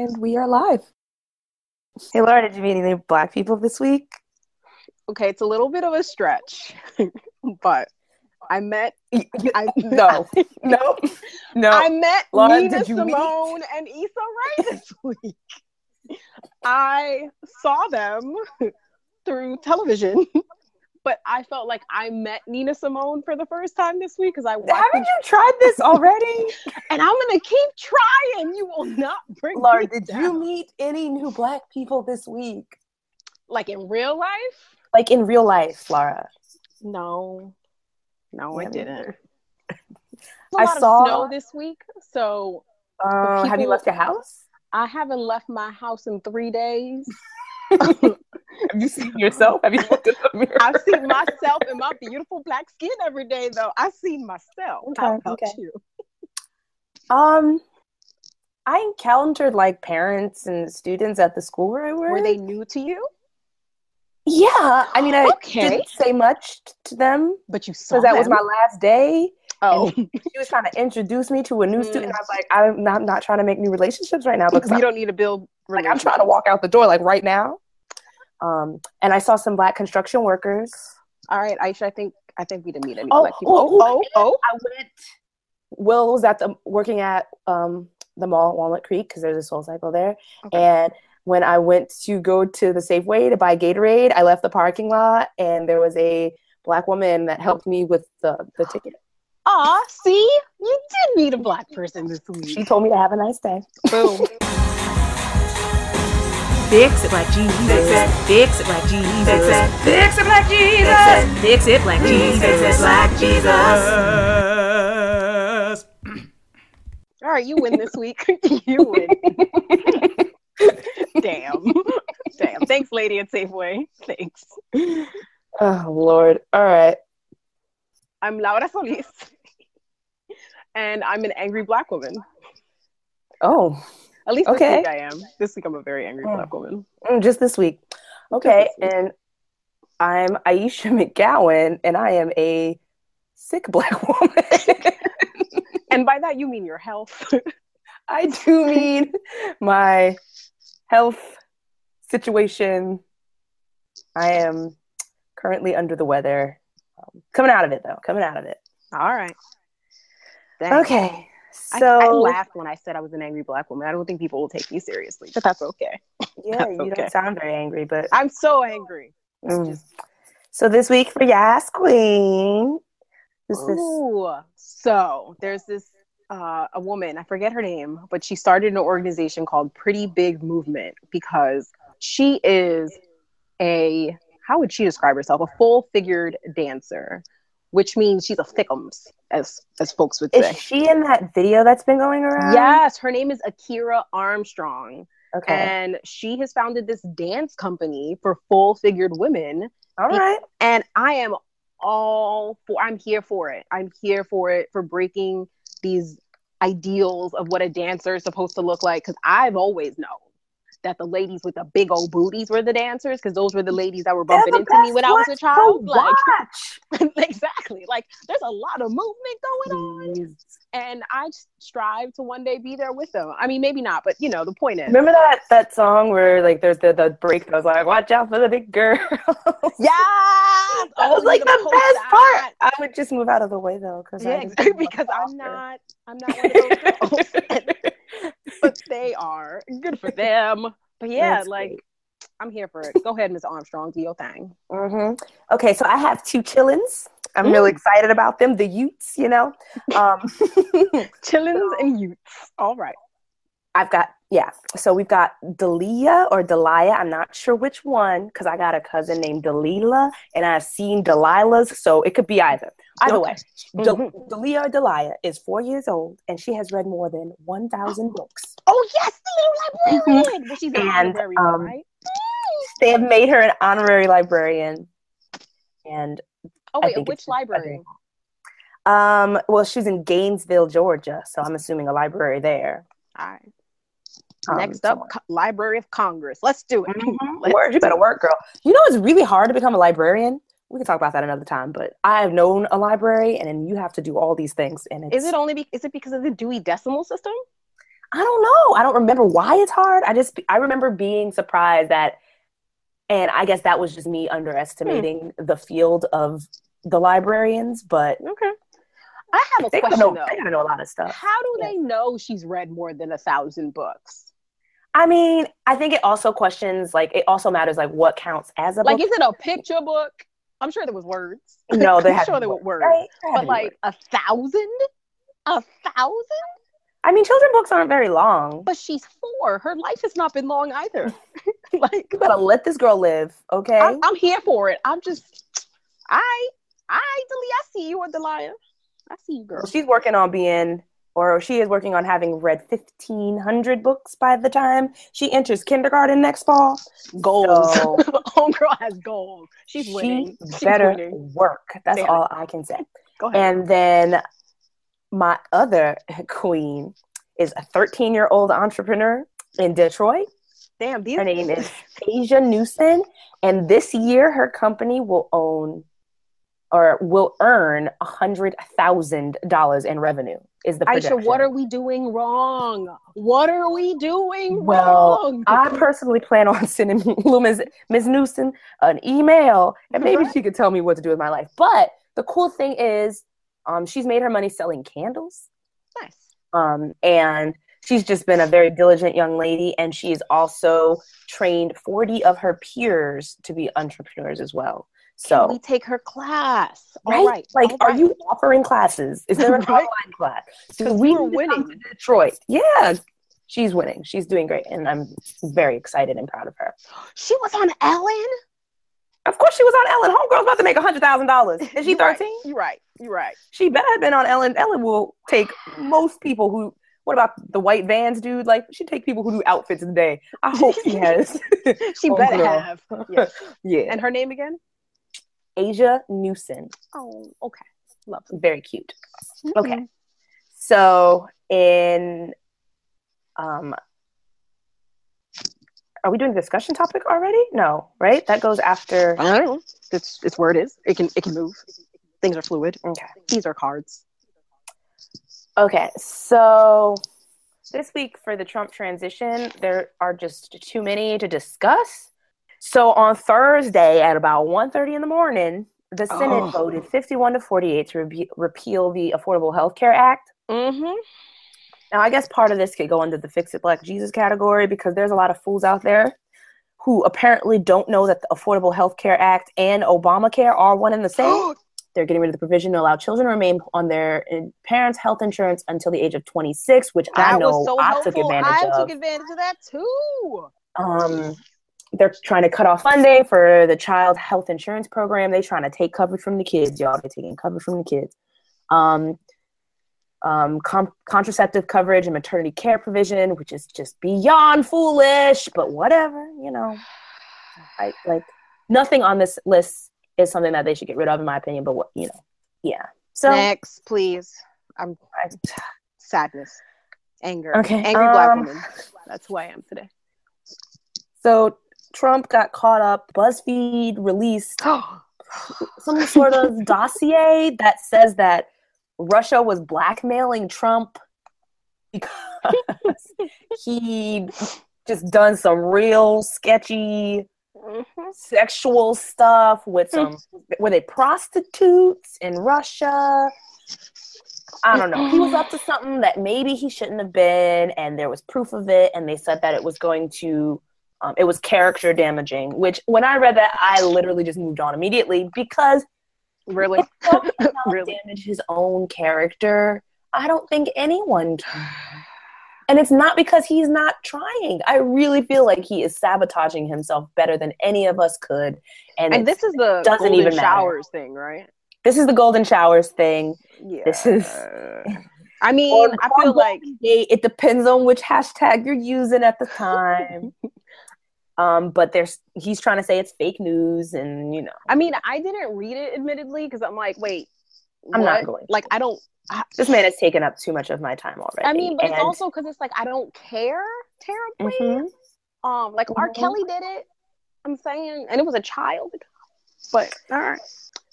And we are live. Hey, Laura, did you meet any black people this week? Okay, it's a little bit of a stretch, but I met. I, no, no, no. I met Laura, Nina did you meet- Simone and Issa Rae this week. I saw them through television, but I felt like I met Nina Simone for the first time this week because I watched, Haven't you tried this already? and I'm gonna keep trying. You will not bring Laura, me did down. you meet any new black people this week? like in real life? Like in real life, Laura? No, no, Yeah, I didn't. I saw- of snow this week, so Uh, have you left your house? I haven't left my house in three days. Have you seen yourself? Have you looked in the mirror? I've seen myself in my beautiful black skin every day, though. I've seen myself. How Okay, about okay. you? Um, I encountered like parents and students at the school where I work. Were they new to you? Yeah, I mean, I Okay. didn't say much to them But you saw because that was my last day. Oh, She was trying to introduce me to a new Mm. student. I was like, I'm not, not trying to make new relationships right now because you I'm, don't need to build. like, I'm trying to walk out the door like right now. Um, and I saw some black construction workers. All right, Aisha. I think I think we didn't meet any Oh, black people. oh, Oh, oh, I went. Will was at the working at um the mall, Walnut Creek, because there's a Soul Cycle there. Okay. And when I went to go to the Safeway to buy Gatorade, I left the parking lot, and there was a black woman that helped me with the the ticket. Aw, see, you did meet a black person this week. She told me to have a nice day. Boom. Fix it like Jesus. Fix it like Jesus. Fix it like Jesus. Fix it like Jesus. Fix it like Jesus. All right, you win this week. you win. Damn. Damn. Thanks, lady at Safeway. Thanks. Oh Lord! All right. I'm Laura Solis. And I'm an angry black woman. Oh, At least Okay. this week I am. This week I'm a very angry Mm. black woman. mm, just this week. Okay, this week. and I'm Aisha McGowan, and I am a sick black woman. And by that you mean your health. I do mean my health situation. I am currently under the weather. Um, coming out of it though, coming out of it. All right. Dang. Okay. I, So I laughed when I said I was an angry black woman. I don't think people will take me seriously, but that's okay. yeah, That's you okay. don't sound very angry, but I'm so angry. mm. so this week for Yas Queen. This? Ooh. So there's this uh, a woman, I forget her name, but she started an organization called Pretty Big Movement because she is a how would she describe herself? A full figured dancer, which means she's a thickums, as as folks would say. Is she in that video that's been going around? Yes, her name is Akira Armstrong, Okay. and she has founded this dance company for full figured women. All right. and I am all for I'm here for it. I'm here for it for breaking these ideals of what a dancer is supposed to look like cuz I've always known that the ladies with the big old booties were the dancers because those were the ladies that were bumping into me when I was a child. Like watch. exactly. Like there's a lot of movement going on and I strive to one day be there with them. I mean maybe not, but you know, the point is. Remember that that song where like there's the the break that was like, "Watch out for the big girl." Yeah. That was oh, like the best part. I would just move out of the way though, because Yeah, exactly, because I'm not I'm not one of those girls. But they are. Good for them. But yeah, That's like great. I'm here for it. Go ahead, Ms. Armstrong, do your thing. hmm Okay, so I have two chillins. I'm Mm. really excited about them. The Utes, you know. Um, Chillins and youths. All right. I've got yeah. So we've got Delia or Delia. I'm not sure which one because I got a cousin named Delila, and I've seen Delilah's, so it could be either. Either Okay. way, Mhm. Delia or Delia is four years old, and she has read more than one thousand books. Oh yes, the little librarian. Well, she's an And, honorary, um, right? They have made her an honorary librarian, and Oh wait, which library? um, well, she's in Gainesville, Georgia, so I'm assuming a library there. All right. Next up. Co- Library of Congress. Let's do it. Mhm. Let's you better work, girl. You know, it's really hard to become a librarian. We can talk about that another time. But I have known a library, and then you have to do all these things. And it's, Is it only be- is it because of the Dewey Decimal System? I don't know. I don't remember why it's hard. I just I remember being surprised that, and I guess that was just me underestimating the field of the librarians. But Okay. I have a they question know. though. They gotta know a lot of stuff. How do Yeah. they know she's read more than a thousand books? I mean, I think it also questions like it also matters like what counts as a Like, book. is it a picture book? I'm sure there was words. No, they I'm had sure there were words. Right? But like words. a thousand? A thousand? I mean, children books aren't very long. But she's four. Her life has not been long either. like You gotta let this girl live, okay? I'm, I'm here for it. I'm just I I Delia, I see you, Delia. I see you, girl. She's working on being, or she is working on having read 1,500 books by the time she enters kindergarten next fall. Goals. So Homegirl has goals. She's she winning. Better winning. work. That's Damn all I can say. Go ahead. And then my other queen is a 13 year old entrepreneur in Detroit. Damn, these Her name is Asia Newson. And this year, her company will own or will earn a $100,000 in revenue, is the projection. Aisha, what are we doing wrong? What are we doing Well, wrong? I personally plan on sending Ms. Ms. Newson an email, and maybe Right. she could tell me what to do with my life. But the cool thing is, um, she's made her money selling candles, nice. um, and she's just been a very diligent young lady, and she's also trained forty of her peers to be entrepreneurs as well. Can we take her class? right? All right. like, all are right. you offering classes? Is there an Right. online class? Do 'Cause we we're need to come winning. to Detroit? Yeah, she's winning. She's doing great, and I'm very excited and proud of her. She was on Ellen. Of course, she was on Ellen. Homegirl's about to make hundred thousand dollars. Is she thirteen? You're right. You're right. She better have been on Ellen. Ellen will take most people who. What about the white vans, dude? Like she take people who do outfits today. I hope she has. She better have. Yes. yeah, And her name again? Asia Newson, Oh, okay. Love. very cute. Okay, so in um, are we doing discussion topic already? No, right? That goes after. I don't know. It's it's where it is. It can it can move. Things are fluid. Okay. These are cards. Okay, so this week for the Trump transition, there are just too many to discuss. So on Thursday at about 1.30 in the morning, the Senate Oh. voted 51 to 48 to repe- repeal the Affordable Health Care Act. Mm-hmm. Now, I guess part of this could go under the Fix It Black Jesus category because there's a lot of fools out there who apparently don't know that the Affordable Health Care Act and Obamacare are one and the same. They're getting rid of the provision to allow children to remain on their uh, parents' health insurance until the age of 26, which I know so I helpful. took advantage I of. took advantage of that too. um, they're trying to cut off funding for the child health insurance program. They're trying to take coverage from the kids, y'all. They're taking coverage from the kids. Um, um, com- contraceptive coverage and maternity care provision, which is just beyond foolish, but whatever, you know. I like nothing on this list is something that they should get rid of, in my opinion. But what you know, yeah. So Next, please. I'm I- sadness, anger, Okay, angry black um, woman. That's who I am today. so Trump got caught up. BuzzFeed released some sort of dossier that says that Russia was blackmailing Trump because he just done some real sketchy Mhm. sexual stuff with some were they prostitutes in Russia? I don't know. He was up to something that maybe he shouldn't have been, and there was proof of it, and they said that it was going to um, it was character damaging, which when I read that, I literally just moved on immediately because Really? if Trump cannot Really? damage his own character, I don't think anyone can. And it's not because he's not trying. I really feel like he is sabotaging himself better than any of us could. And, And this is the doesn't golden even matter. showers thing, right? this is the golden showers thing. Yeah. This is- I mean, I feel like Gate. It depends on which hashtag you're using at the time. Um, but there's he's trying to say it's fake news, and you know, I mean, I didn't read it admittedly because I'm like, wait, I'm not going Like, I don't. this man has taken up too much of my time already. I mean, but it's also because it's like I don't care terribly. Mhm. Um, like R. Mhm. Kelly did it. I'm saying, and it was a child. But all right,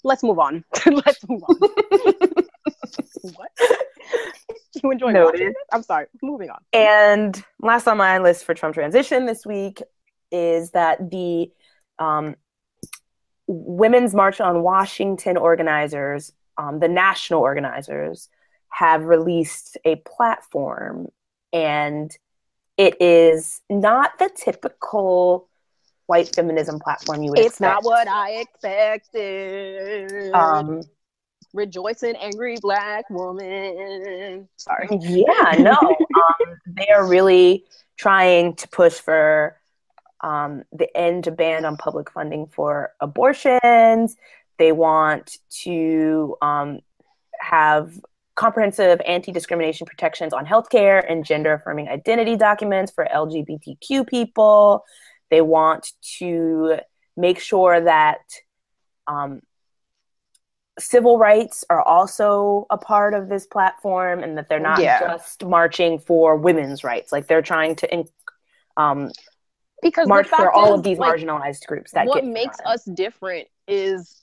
let's move on. let's move on. what? you enjoy Noted. watching this? I'm sorry. Moving on. And last on my list for Trump transition this week is that the um, Women's March on Washington organizers, um, the national organizers, have released a platform, and it is not the typical white feminism platform you would It's expect. not what I expected. Um, Rejoicing angry black woman. Sorry. yeah, no, um, they are really trying to push for um, the end to ban on public funding for abortions. They want to um, have comprehensive anti discrimination protections on healthcare and gender affirming identity documents for LGBTQ people. They want to make sure that um, civil rights are also a part of this platform and that they're not Yeah. just marching for women's rights. Like they're trying to um, Because march for all is, of these like, marginalized groups that what makes us different is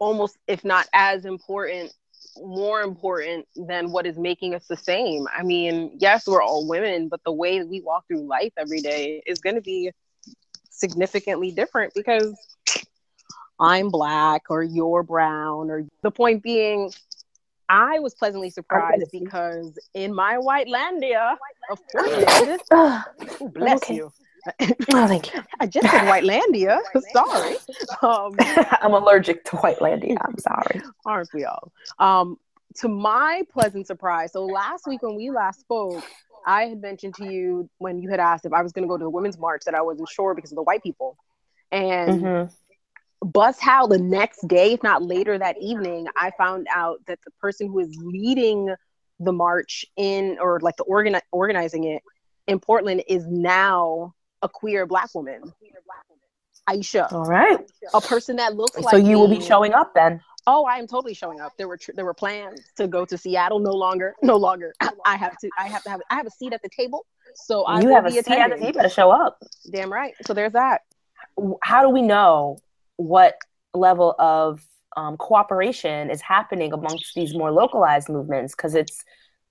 almost if not as important more important than what is making us the same. I mean yes we're all women but the way that we walk through life every day is going to be significantly different because i'm black or you're brown or the point being i was pleasantly surprised because in my white landia of course, bless Okay. you oh, thank you. I just said Whitelandia. Sorry. Um, I'm allergic to Whitelandia. I'm sorry. aren't we all? Um, to my pleasant surprise, so last week when we last spoke, I had mentioned to you when you had asked if I was going to go to the women's march that I wasn't sure because of the white people. And Mhm. bust how the next day, if not later that evening, I found out that the person who is leading the march in or like the organi- organizing it in Portland is now a queer black woman. Aisha, All right. a person that looks like So you will be showing up then. Oh, I am totally showing up. There were tr- there were plans to go to Seattle. No longer, no longer. I have to. I have to have. I have a seat at the table. So I you have a seat at the. You better show up. Damn right. So there's that. how do we know what level of um, cooperation is happening amongst these more localized movements? Because it's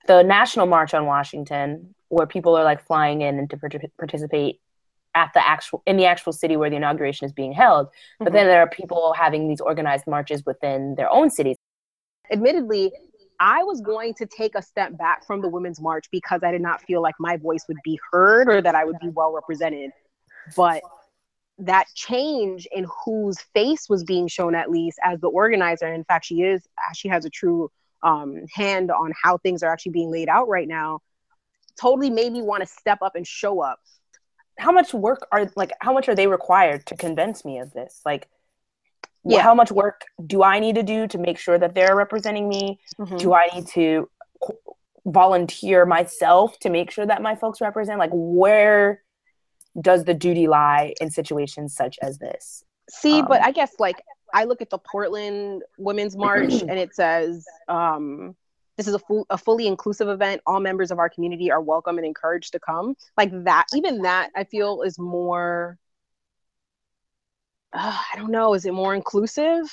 the National March on Washington, where people are like flying in and to partic- participate at the actual in the actual city where the inauguration is being held. But Mhm. then there are people having these organized marches within their own cities. Admittedly, I was going to take a step back from the women's march because I did not feel like my voice would be heard or that I would be well represented. But that change in whose face was being shown, at least as the organizer, and in fact, she is, she has a true um, hand on how things are actually being laid out right now, totally made me want to step up and show up. How much work are like how much are they required to convince me of this? Like Yeah. how much work do I need to do to make sure that they're representing me? do I need to volunteer myself to make sure that my folks represent? Like, where does the duty lie in situations such as this? See, Um, but I guess like I look at the Portland Women's March and it says, um, this is a, full, a fully inclusive event. All members of our community are welcome and encouraged to come. Like that, even that I feel is more, uh, I don't know, is it more inclusive?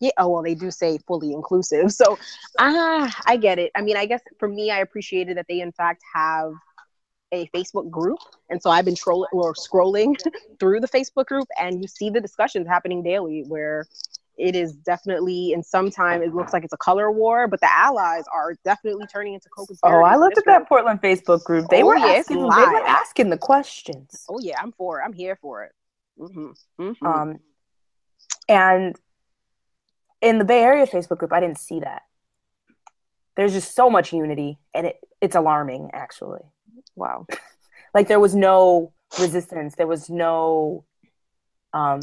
Yeah, oh, well, they do say fully inclusive. So, ah, I get it. I mean, I guess for me, I appreciated that they, in fact, have a Facebook group. And so I've been trolling or scrolling through the Facebook group and you see the discussions happening daily where it is definitely and sometimes it looks like it's a color war, but the allies are definitely turning into co Oh, I looked at that Portland Facebook group. They Oh, were yeah, asking, they were asking the questions. Oh yeah, I'm for it. I'm here for it. hmm hmm Um, and in the Bay Area Facebook group, I didn't see that. There's just so much unity, and it, it's alarming, actually. wow. like there was no resistance there was no um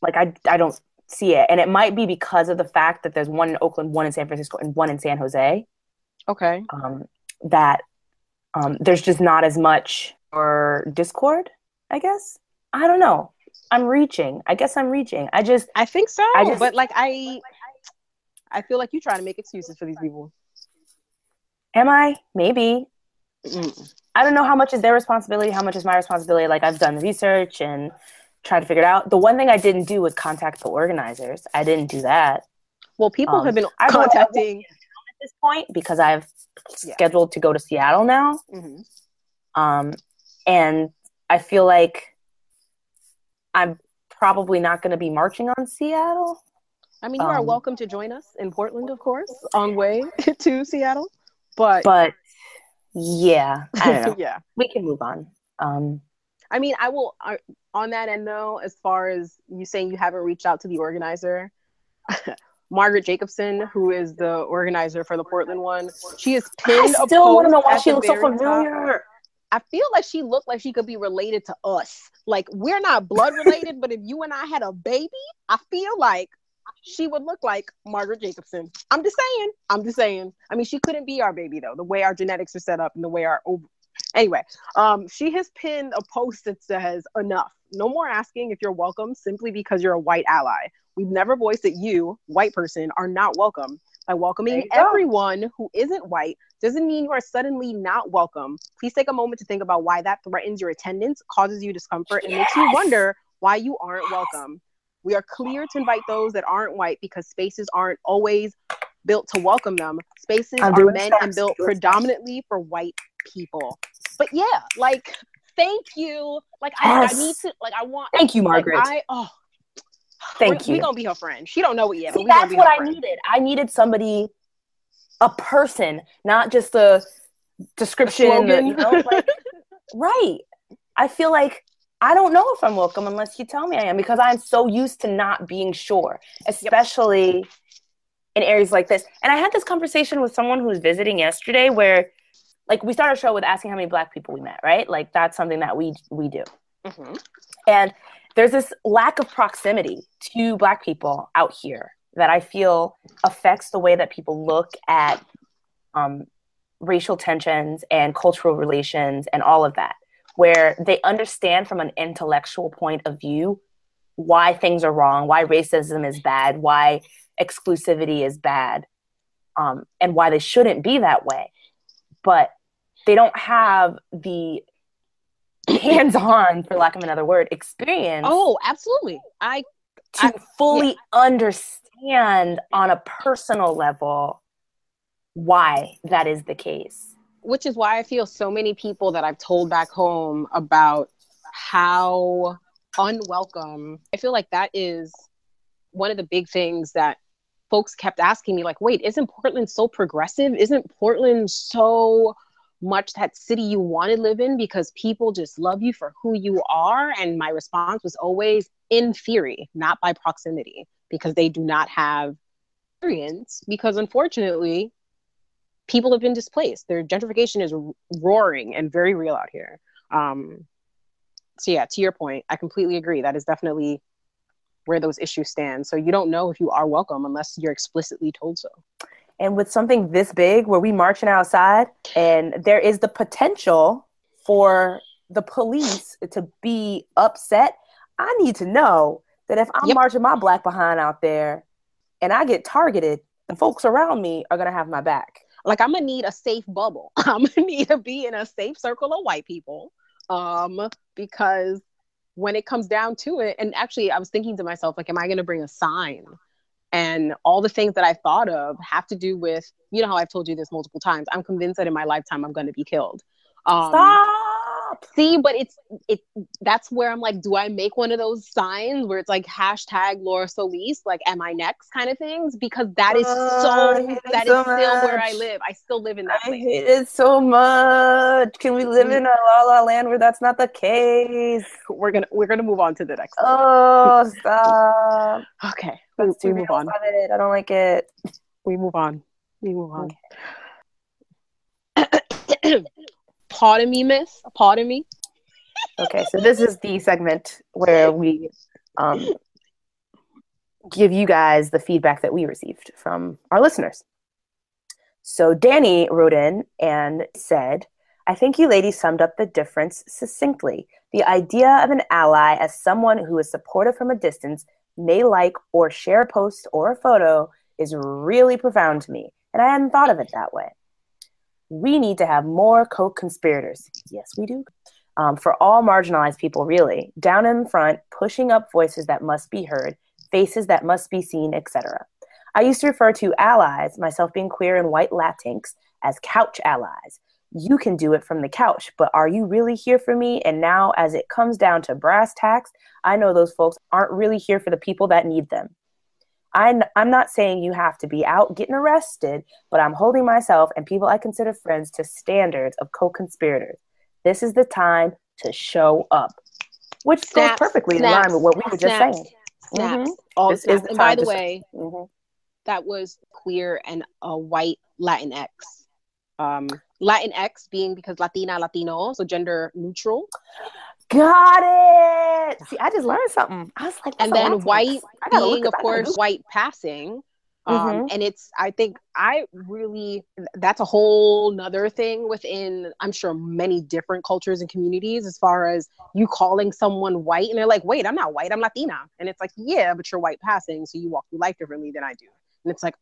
like i i don't see it and it might be because of the fact that there's one in oakland one in san francisco and one in san jose Okay. um that um there's just not as much or discord i guess i don't know i'm reaching i guess i'm reaching i just I think so. I just- but like I I feel like you're trying to make excuses for these people. am i maybe Mm. I don't know how much is their responsibility, how much is my responsibility. Like I've done research and tried to figure it out. The one thing I didn't do was contact the organizers. I didn't do that Well, people Um, have been I contacting at this point because I've Yeah. scheduled to go to Seattle now. Mhm. Um, and I feel like I'm probably not going to be marching on Seattle. I mean, you are Um, welcome to join us in Portland, of course, on way to Seattle. But, But yeah, I don't know. yeah, we can move on. Um, I mean, I will I, on that end though. As far as you saying you haven't reached out to the organizer, Margaret Jacobson, who is the organizer for the Portland one, she is pinned. a still want to know why she looks so top. familiar. I feel like she looked like she could be related to us. Like we're not blood related, but if you and I had a baby, I feel like she would look like Margaret Jacobson. I'm just saying. I'm just saying. I mean, she couldn't be our baby though. The way our genetics are set up and the way our anyway, um, she has pinned a post that says, "Enough. No more asking if you're welcome simply because you're a white ally. We've never voiced that you, white person, are not welcome. By welcoming you go. everyone who isn't white doesn't mean you are suddenly not welcome. Please take a moment to think about why that threatens your attendance, causes you discomfort, and makes you wonder why you aren't welcome. We are clear to invite those that aren't white because spaces aren't always built to welcome them. Spaces I'm are meant stats. and built predominantly for white people. But yeah, like thank you. Like I, I need to like I want Thank you, like, Margaret. I oh Thank we, you. We gonna be her friend. She don't know it yet. See, that's what I friend. needed. I needed somebody, a person, not just a description. slogan. you know, like, right. I feel like I don't know if I'm welcome unless you tell me I am because I'm so used to not being sure, especially in areas like this. And I had this conversation with someone who was visiting yesterday where like we start our show with asking how many black people we met, right? Like that's something that we we do. Mhm. And there's this lack of proximity to Black people out here that I feel affects the way that people look at um, racial tensions and cultural relations and all of that, where they understand from an intellectual point of view why things are wrong, why racism is bad, why exclusivity is bad, um, and why they shouldn't be that way. But they don't have the hands-on, for lack of another word, experience Oh, absolutely. I to I- fully understand on a personal level why that is the case. which is why I feel so many people that I've told back home about how unwelcome. I feel like that is one of the big things that folks kept asking me like, "Wait, isn't Portland so progressive? Isn't Portland so much that city you want to live in because people just love you for who you are?" And my response was always in theory, not by proximity, because they do not have experience because unfortunately people have been displaced. Their gentrification is roaring and very real out here. Um, so yeah, to your point, I completely agree. That is definitely where those issues stand. So you don't know if you are welcome unless you're explicitly told so. And with something this big where we marching outside and there is the potential for the police to be upset, I need to know that if I'm Yep. marching my black behind out there and I get targeted, the folks around me are gonna have my back. Like I'm gonna need a safe bubble. I'm gonna need to be in a safe circle of white people. Um, because when it comes down to it, and actually I was thinking to myself, like, am I gonna bring a sign? And all the things that I thought of have to do with, you know how I've told you this multiple times. I'm convinced that in my lifetime I'm gonna be killed. Um, Stop. See, but it's it. That's where I'm like, do I make one of those signs where it's like hashtag Laura Solis, like "Am I next?" kind of things? Because that is Oh, so. That is so still where I live. I still live in that I place. hate it so much. Can we live in a la la land where that's not the case? We're gonna we're gonna move on to the next. one. Oh, stop. Okay, we, That's we too move on. It. I don't like it. We move on. We move on. Pardon me, miss. Pardon me. Okay, so this is the segment where we um, give you guys the feedback that we received from our listeners. So Danny wrote in and said, I think you ladies summed up the difference succinctly. The idea of an ally as someone who is supportive from a distance, may like or share a post or a photo is really profound to me, and I hadn't thought of it that way. We need to have more co conspirators. Yes, we do um, for all marginalized people, really, down in front, pushing up voices that must be heard, faces that must be seen, etc. I used to refer to allies, myself being queer and white Latinx, as couch allies. You can do it from the couch, but are you really here for me? And now, as it comes down to brass tacks, I know those folks aren't really here for the people that need them. I'm, I'm not saying you have to be out getting arrested, but I'm holding myself and people I consider friends to standards of co conspirators. This is the time to show up, which Snaps, goes perfectly snaps, in line with what we were just snaps, saying. Snaps. Mhm. All This is snaps. the And by the way, Mhm. that was queer and a white Latinx. Um, Latinx being because Latina, Latino, so gender neutral. Got it. See, I just learned something. I was like, and then white I gotta look being, of course, white passing. Um, Mhm. and it's, I think, I really, that's a whole nother thing within, I'm sure, many different cultures and communities as far as you calling someone white and they're like, wait, I'm not white, I'm Latina. And it's like, yeah, but you're white passing, so you walk through life differently than I do. And it's like,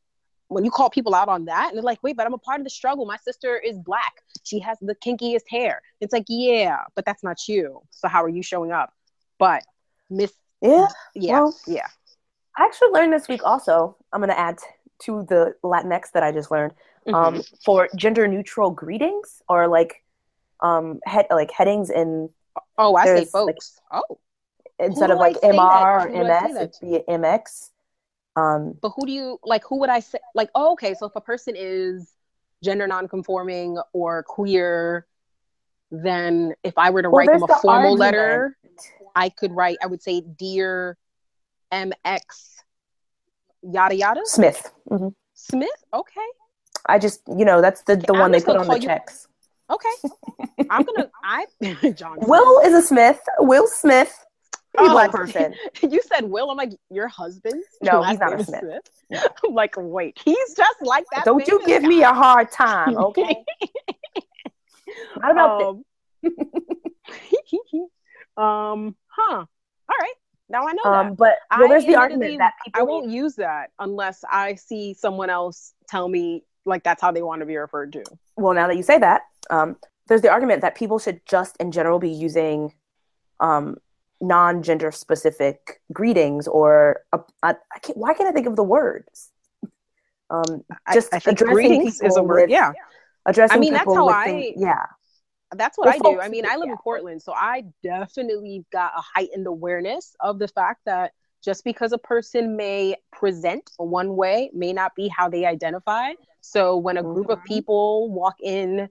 when you call people out on that and they're like, wait, but I'm a part of the struggle. My sister is black. She has the kinkiest hair. It's like, yeah, but that's not you. So how are you showing up? But Miss, Yeah. yeah, Well, yeah. I actually learned this week also. I'm going to add to the Latinx that I just learned um, Mhm. for gender neutral greetings or like um head like headings in oh, I say there's, like, folks. oh, instead of like? MR or Who do I say MS, it'd be MX. Um, but who do you like? Who would I say? Like, oh, okay. So if a person is gender nonconforming or queer, then if I were to well, write them a the formal argument. letter, I could write. I would say, dear MX, yada yada Smith. hmm Smith. Okay, I just, you know, that's the, the I'm one they put on the you- checks. okay. I'm gonna. I John. Will is a Smith. Will Smith. Pretty Oh, black person. You said Will. I'm like your husband. No, he's not a is Smith. I'm like, wait, he's just like that. Don't you give guy. me a hard time, okay? Not about this. um, um, huh. All right. Now I know Um, that. but well, I there's the admittedly- argument that people I won't use that unless I see someone else tell me like that's how they want to be referred to. well, now that you say that, um, there's the argument that people should just in general be using um, non-gender specific greetings or uh, I, I can't, why can't I think of the words? Um, Just I, think addressing greetings is a word. with- Yeah, addressing I mean, that's how with I- things- yeah. that's what Well, I do. I mean, I live in. Portland, so I definitely got a heightened awareness of the fact that just because a person may present one way may not be how they identify. So when a group of Mhm. people walk in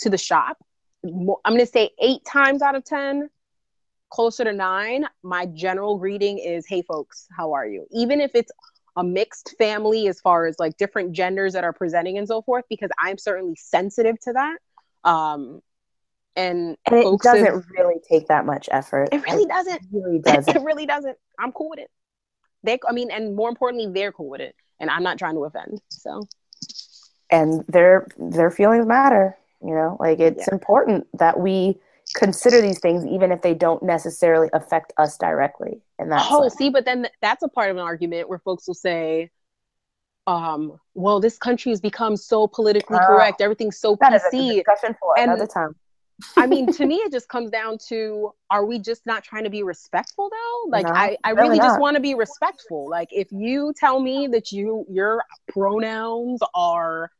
to the shop, I'm going to say eight times out of 10, closer to nine, my general greeting is, Hey, folks, how are you? Even if it's a mixed family as far as like different genders that are presenting and so forth, because I'm certainly sensitive to that. Um, and, And it doesn't have- really take that much effort. it really doesn't. It really doesn't. it really doesn't. I'm cool with it. They, I mean, and more importantly, they're cool with it, and I'm not trying to offend. So and their their feelings matter you know like it's important that we consider these things even if they don't necessarily affect us directly and that's oh, like, see, but then that's a part of an argument where folks will say, um, "Well, this country has become so politically Oh. correct. Everything's so that is a PC." discussion for And- another time I mean, to me, it just comes down to: Are we just not trying to be respectful, though? Like, No, I, I really really just want to be respectful. Like, if you tell me that you your pronouns are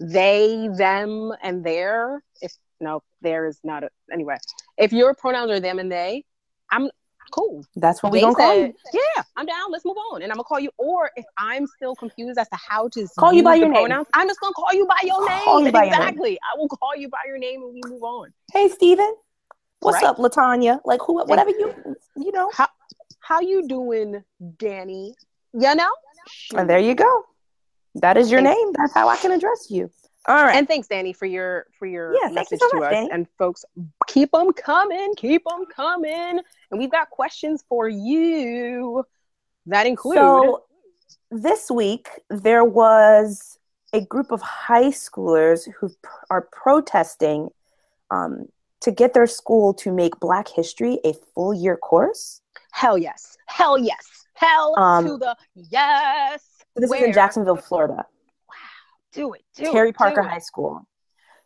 they, them, and their, if no, there is not a anyway. If your pronouns are them and they, I'm cool. that's what we They gonna call you Yeah, I'm down. Let's move on, and I'm gonna call you. Or if I'm still confused as to how to Call you by your name. pronouns, I'm just gonna call you by your name. Call you by your name. exactly. I will call you by your name, and we move on. hey steven what's Right. up latanya like who whatever you you know How how you doing, Danny? You know. and there you go that is your name that's how i can address you all right And thanks, Danny, for your for your Yeah, message so to much, us. Danny. And folks, keep them coming, keep them coming. And we've got questions for you that include. So this week there was a group of high schoolers who pr- are protesting um, to get their school to make Black History a full year course. hell yes, hell yes, hell Um, to the yes. So this is in Jacksonville, Florida, Do it, do Terry it, Parker do it. High School.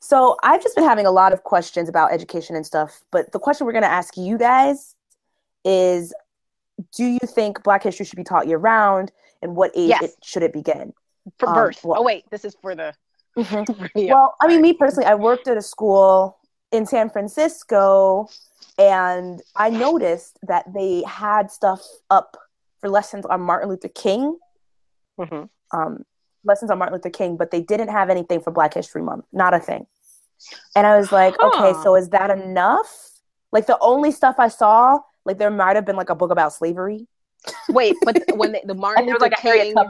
So I've just been having a lot of questions about education and stuff, but the question we're going to ask you guys is do you think Black History should be taught year round and what age Yes. it, should it begin? for um, birth. well- oh wait, this is for the Yeah. Well, I mean, me personally, I worked at a school in San Francisco, and I noticed that they had stuff up for lessons on Martin Luther King, Mhm. um, lessons on Martin Luther King, but they didn't have anything for Black History Month, not a thing. And I was like, okay, so is that enough? Like the only stuff I saw, like there might have been like a book about slavery, Wait, but when they, the Martin and there was Luther like King, book.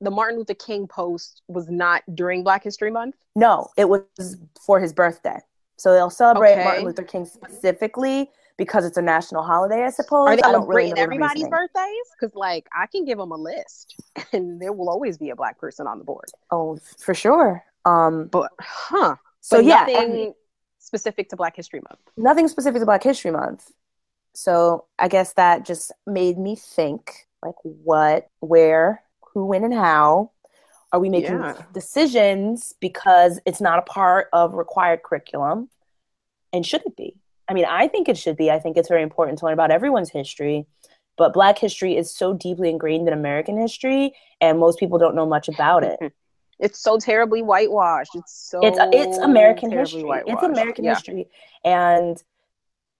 the Martin Luther King post was not during Black History Month. No, it was for his birthday. So they'll celebrate Okay. Martin Luther King specifically because it's a national holiday, I suppose. Are they really celebrating the everybody's birthdays? Because like I can give them a list, and there will always be a black person on the board. Oh, for sure. Um, But huh? so But yeah, nothing specific to Black History Month. nothing specific to Black History Month. So I guess that just made me think, like, what, where, who, when, and how are we making Yeah. decisions because it's not a part of required curriculum, and should it be? I mean, I think it should be. I think it's very important to learn about everyone's history, but Black history is so deeply ingrained in American history, and most people don't know much about it. It's so terribly whitewashed. It's so it's it's American history. It's. American Yeah. history, and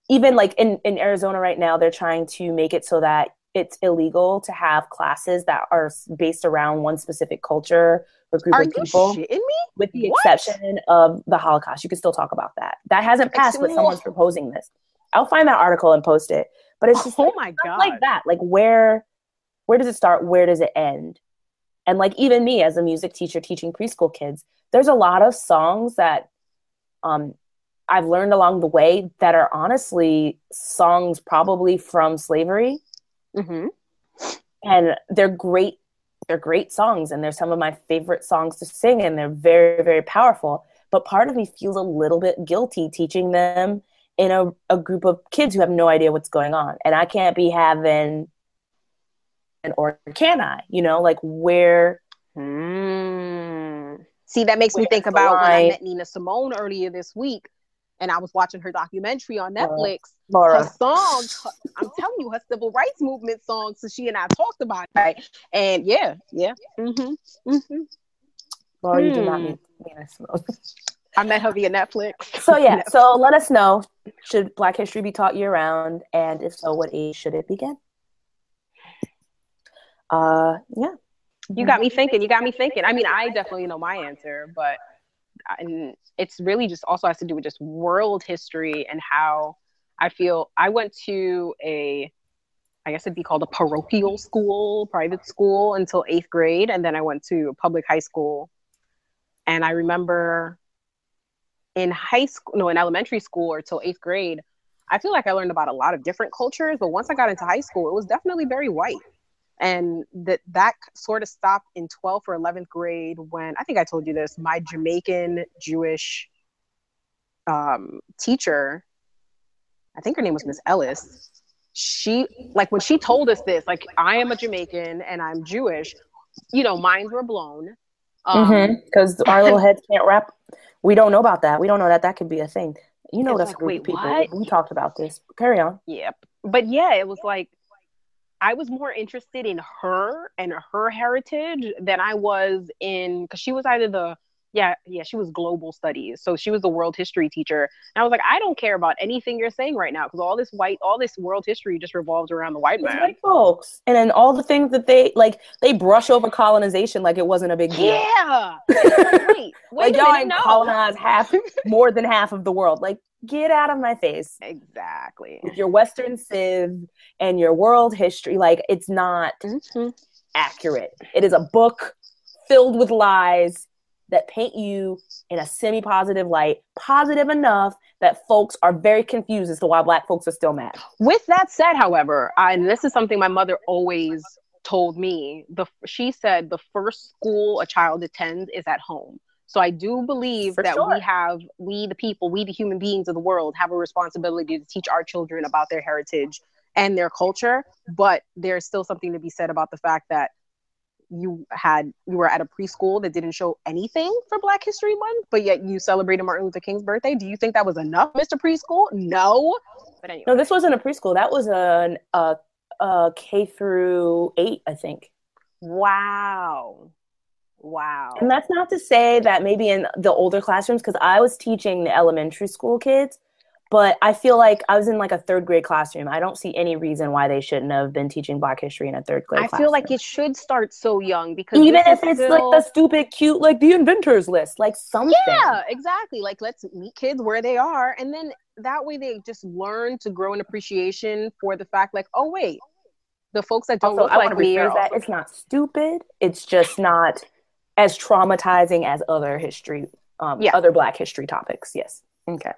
even like in in Arizona right now, they're trying to make it so that it's illegal to have classes that are based around one specific culture or group Are of you people, shitting me? with the What? exception of the Holocaust. You can still talk about that. That hasn't passed, but someone's proposing this. I'll find that article and post it. But it's just Oh like, my god! like that. Like where where does it start? Where does it end? And like even me as a music teacher teaching preschool kids, there's a lot of songs that um I've learned along the way that are honestly songs probably from slavery hmm and they're great they're great songs and they're some of my favorite songs to sing and they're very very powerful. But part of me feels a little bit guilty teaching them in a, a group of kids who have no idea what's going on. And i can't be having an or can i you know like where Mm. See, that makes me think the about when I met Nina Simone earlier this week, and I was watching her documentary on Uh, Netflix. her laura song, I'm telling you, her civil rights movement song. So she and I talked about it, right? And yeah, yeah. hmm hmm laura you do not Hmm. mean Nina Simone. I met her via Netflix. so yeah so let us know should black history be taught year round and if so what age should it begin uh yeah You got me thinking. You got me thinking. I mean, I definitely know my answer, but and it's really just also has to do with just world history and how I feel. I went to a, I guess it'd be called a parochial school, private school until eighth grade, and then I went to a public high school. And I remember in high school, no, in elementary school or till eighth grade, I feel like I learned about a lot of different cultures. But once I got into high school, it was definitely very white and that that sort of stopped in 12th or 11th grade when i think i told you this my jamaican jewish um, teacher i think her name was miss ellis she like when she told us this like i am a jamaican and i'm jewish you know minds were blown. Um, because our little heads can't wrap we don't know about that. We don't know that that could be a thing. You know that's like, wait, people. what? we talked about this. Carry on. Yep. But yeah, it was like I was more interested in her and her heritage than I was in because she was either the yeah yeah she was global studies so she was the world history teacher and I was like I don't care about anything you're saying right now because all this white all this world history just revolves around the white It's man. white folks and then all the things that they like they brush over colonization like it wasn't a big deal Yeah. wait, wait like y'all ain't no. colonized half more than half of the world like get out of my face Exactly. with your western civ and your world history like it's not Mhm. accurate it is a book filled with lies that paint you in a semi-positive light positive enough that folks are very confused as to why black folks are still mad With that said, however, I, and this is something my mother always told me. The she said the first school a child attends is at home. So I do believe For that sure. we have, we the people, we the human beings of the world, have a responsibility to teach our children about their heritage and their culture. But there's still something to be said about the fact that you had you were at a preschool that didn't show anything for Black History Month, but yet you celebrated Martin Luther King's birthday. Do you think that was enough, Mr. Preschool? No. But anyway. no this wasn't a preschool that was an a, a k through eight i think Wow. Wow. And that's not to say that maybe in the older classrooms, because I was teaching the elementary school kids, but I feel like I was in like a third grade classroom. I don't see any reason why they shouldn't have been teaching Black history in a third grade. I classroom. feel like it should start so young because even if it's still- like the stupid, cute, like the inventors list, like something. Yeah, exactly. Like let's meet kids where they are, and then that way they just learn to grow an appreciation for the fact, like, oh wait, the folks that don't Also, look I like me are that. It's not stupid. It's just not as traumatizing as other history, um, Yeah. other Black history topics. Yes. Okay.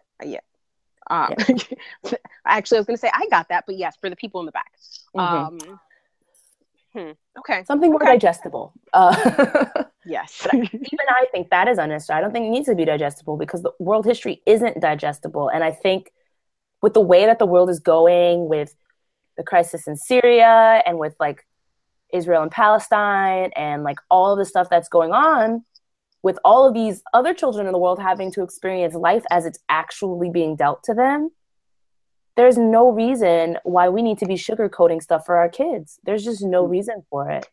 Um, actually, I was going to say I got that, but yes, for the people in the back. Mhm. Um, hmm, okay. Something more okay. digestible. Uh, Yes. even I think that is unnecessary. I don't think it needs to be digestible because the world history isn't digestible. And I think with the way that the world is going, with the crisis in Syria and with like Israel and Palestine and like all the stuff that's going on, with all of these other children in the world having to experience life as it's actually being dealt to them, there's no reason why we need to be sugarcoating stuff for our kids. There's just no mm-hmm. reason for it.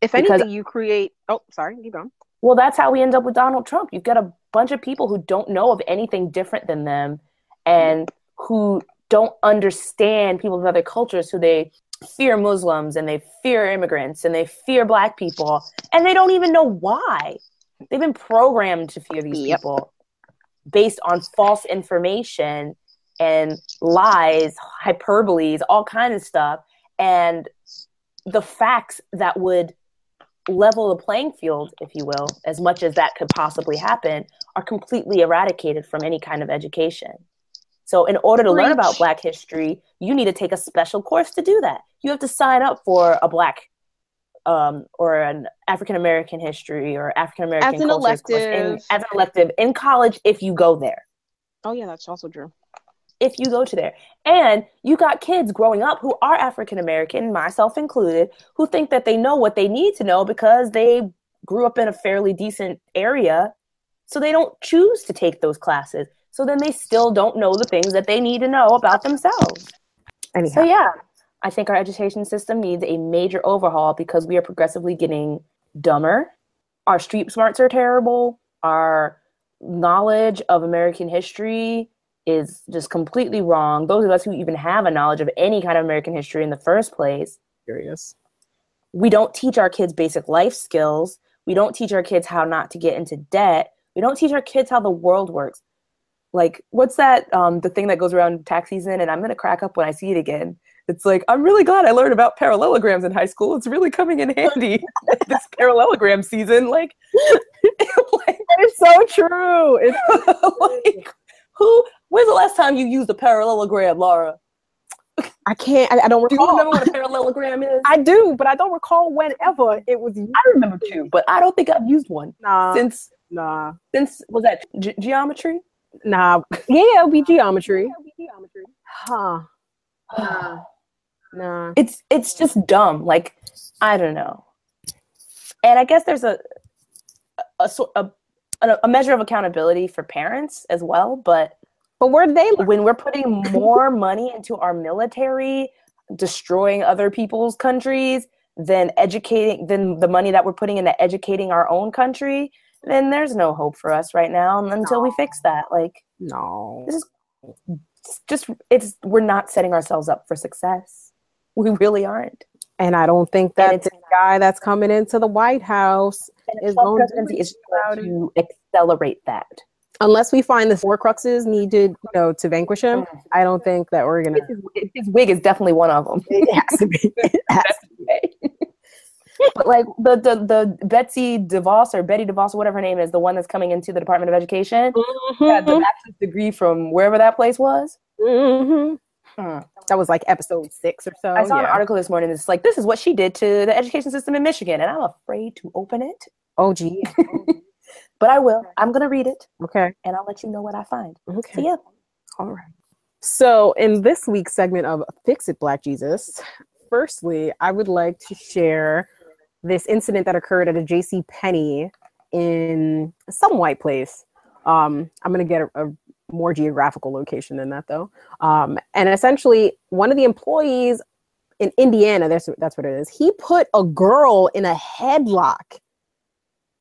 if Because- anything, you create. Oh, sorry. Keep going. Well, that's how we end up with Donald Trump. You've got a bunch of people who don't know of anything different than them and mm-hmm. who don't understand people of other cultures who they fear Muslims and they fear immigrants and they fear black people and they don't even know why. They've been programmed to fear these Yep. people based on false information and lies, hyperboles, all kinds of stuff. And the facts that would level the playing field, if you will, as much as that could possibly happen, are completely eradicated from any kind of education. So, in order to learn about Black history, you need to take a special course to do that. You have to sign up for a Black um, or an African American history or African American As an course in, elective. as an elective in college if you go there Oh yeah, that's also true. if you go to there. And you got kids growing up who are African American, myself included, who think that they know what they need to know because they grew up in a fairly decent area. So they don't choose to take those classes. So then they still don't know the things that they need to know about themselves. Anyhow, So yeah, I think our education system needs a major overhaul because we are progressively getting dumber. Our street smarts are terrible. Our knowledge of American history is just completely wrong. Those of us who even have a knowledge of any kind of American history in the first place, curious. we don't teach our kids basic life skills. We don't teach our kids how not to get into debt. We don't teach our kids how the world works. Like, what's that? Um, the thing that goes around tax season, and I'm gonna crack up when I see it again. It's like I'm really glad I learned about parallelograms in high school. It's really coming in handy this parallelogram season. Like, like, It's so true. It's like, who? When's the last time you used a parallelogram, Laura? I can't. I, I don't recall. Do you remember what a parallelogram is? I do, but I don't recall whenever it was. I remember too, but I don't think I've used one Nah, since nah, since was that ge- geometry? nah. Yeah, it'll be geometry. Yeah, it'll be geometry. Huh? Nah, nah. it's it's just dumb. Like I don't know. And I guess there's a a sort a, a, measure of accountability for parents as well. But But where they when we're putting more money into our military, destroying other people's countries, than educating than the money that we're putting into educating our own country, then there's no hope for us right now until we fix that. Like No. this is just it's we're not setting ourselves up for success. We really aren't. And I don't think that the guy that's coming into the White House is going to is going to accelerate that. unless we find the Horcruxes needed, you know, to vanquish him. I don't think that we're gonna. His, his wig is definitely one of them. It has to be. It has to but like the, the the Betsy DeVos or Betty DeVos or whatever her name is, the one that's coming into the Department of Education, got the bachelor's degree from wherever that place was. Mhm. Hmm. That was like episode six or so. I saw an Oh, article this morning. It's like this is what she did to the education system in Michigan, and I'm afraid to open it. Oh, gee. But I will. I'm gonna read it, Okay. and I'll let you know what I find. So Okay. yeah, All right. So, in this week's segment of Fix It Black Jesus, firstly, I would like to share this incident that occurred at a J.C. Penney in some white place. Um, I'm going to get a, a more geographical location than that, though. Um, and essentially, one of the employees in Indiana, that's that's what it is. He put a girl in a headlock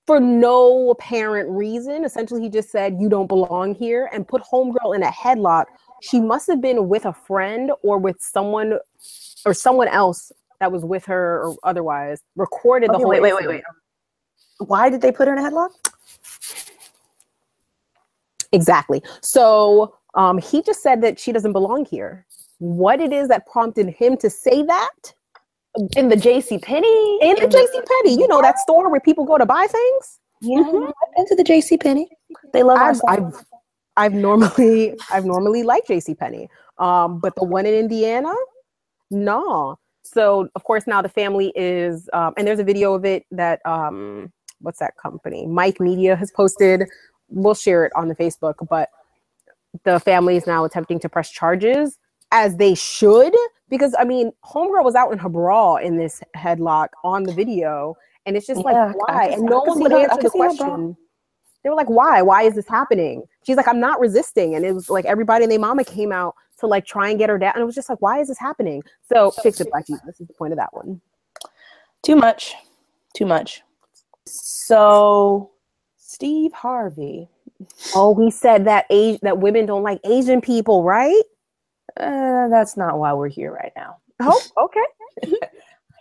for no apparent reason. Essentially, he just said, You don't belong here, and put Homegirl in a headlock. She must have been with a friend or with someone or someone else that was with her or otherwise, recorded the whole wait, wait, wait, wait. Why did they put her in a headlock? Exactly. So um, he just said that she doesn't belong here. What it is that prompted him to say that In the J.C. Penney? in the JC Penney, you know that store where people go to buy things. Yeah, I've been to the J.C. Penney. They love I've. I've I've normally I've normally liked JC Penney. Um, but the one in Indiana, no. So of course now the family is um, and there's a video of it that um what's that company? Mic Media has posted. We'll share it on the Facebook, but the family is now attempting to press charges as they should because I mean Homegirl was out in her bra in this headlock on the video and it's just Yeah, like why can and no one see would her- answer the see her bra. question they were like, why? Why is this happening? She's like, I'm not resisting. And it was like everybody and their mama came out to like try and get her down. And it was just like, why is this happening? So fix it, Black Jesus This is the point of that one. Too much. Too much. So, Steve Harvey. Oh, he said that age that women don't like Asian people, right? Uh, that's not why we're here right now. Oh, okay.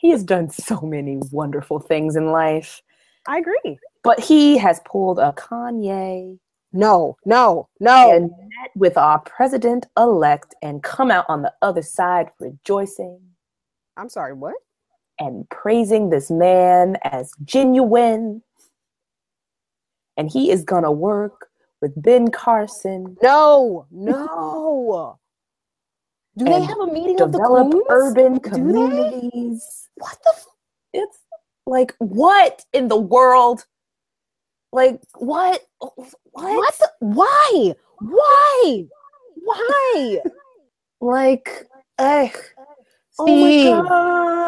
He has done so many wonderful things in life, I agree. but he has pulled a Kanye No, no, no. and met with our president elect and come out on the other side rejoicing I'm sorry, what? and praising this man as genuine. And he is going to work with Ben Carson, No, no. Do they have a meeting of the develop urban communities. What the f- It's like, what in the world? Like, what? What? what? The- why? Why? Why? Like, ugh. Oh my god.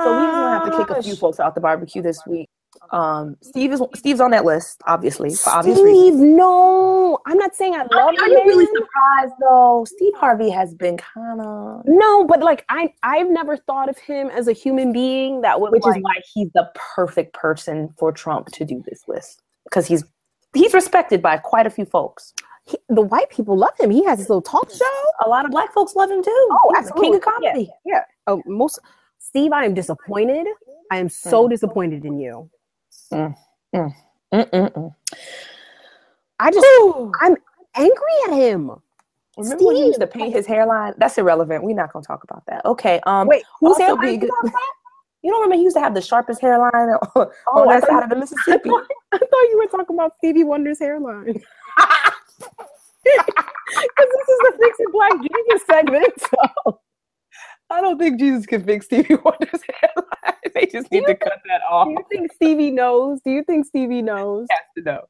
So we're gonna have to kick a few folks out the barbecue this week. Um, Steve is Steve's on that list, obviously, for obvious reasons. Steve, no. I'm not saying I love Are, the are you really surprised though? Steve Harvey has been kind of, No, but like I I've never thought of him as a human being that would which like, is why he's the perfect person for Trump to do this with, because he's he's respected by quite a few folks. he- the white people love him. He has his little talk show. A lot of black folks love him too. Oh, He's the king of absolutely. comedy. Oh, most Steve, I am disappointed. I am so disappointed in you. Mm-mm-mm. I just I'm angry at him. Remember when he used to paint his hairline? That's irrelevant. We're not gonna talk about that. Okay. Um, Wait, who's hairline be good- You don't remember he used to have the sharpest hairline on, Oh, I that thought side of the Mississippi? I thought you were talking about Stevie Wonder's hairline. Because this is the Fix It Black Jesus segment. So I don't think Jesus can fix Stevie Wonder's hairline. They just need to cut that off. do you think Stevie knows? Do you think Stevie knows? He has to know.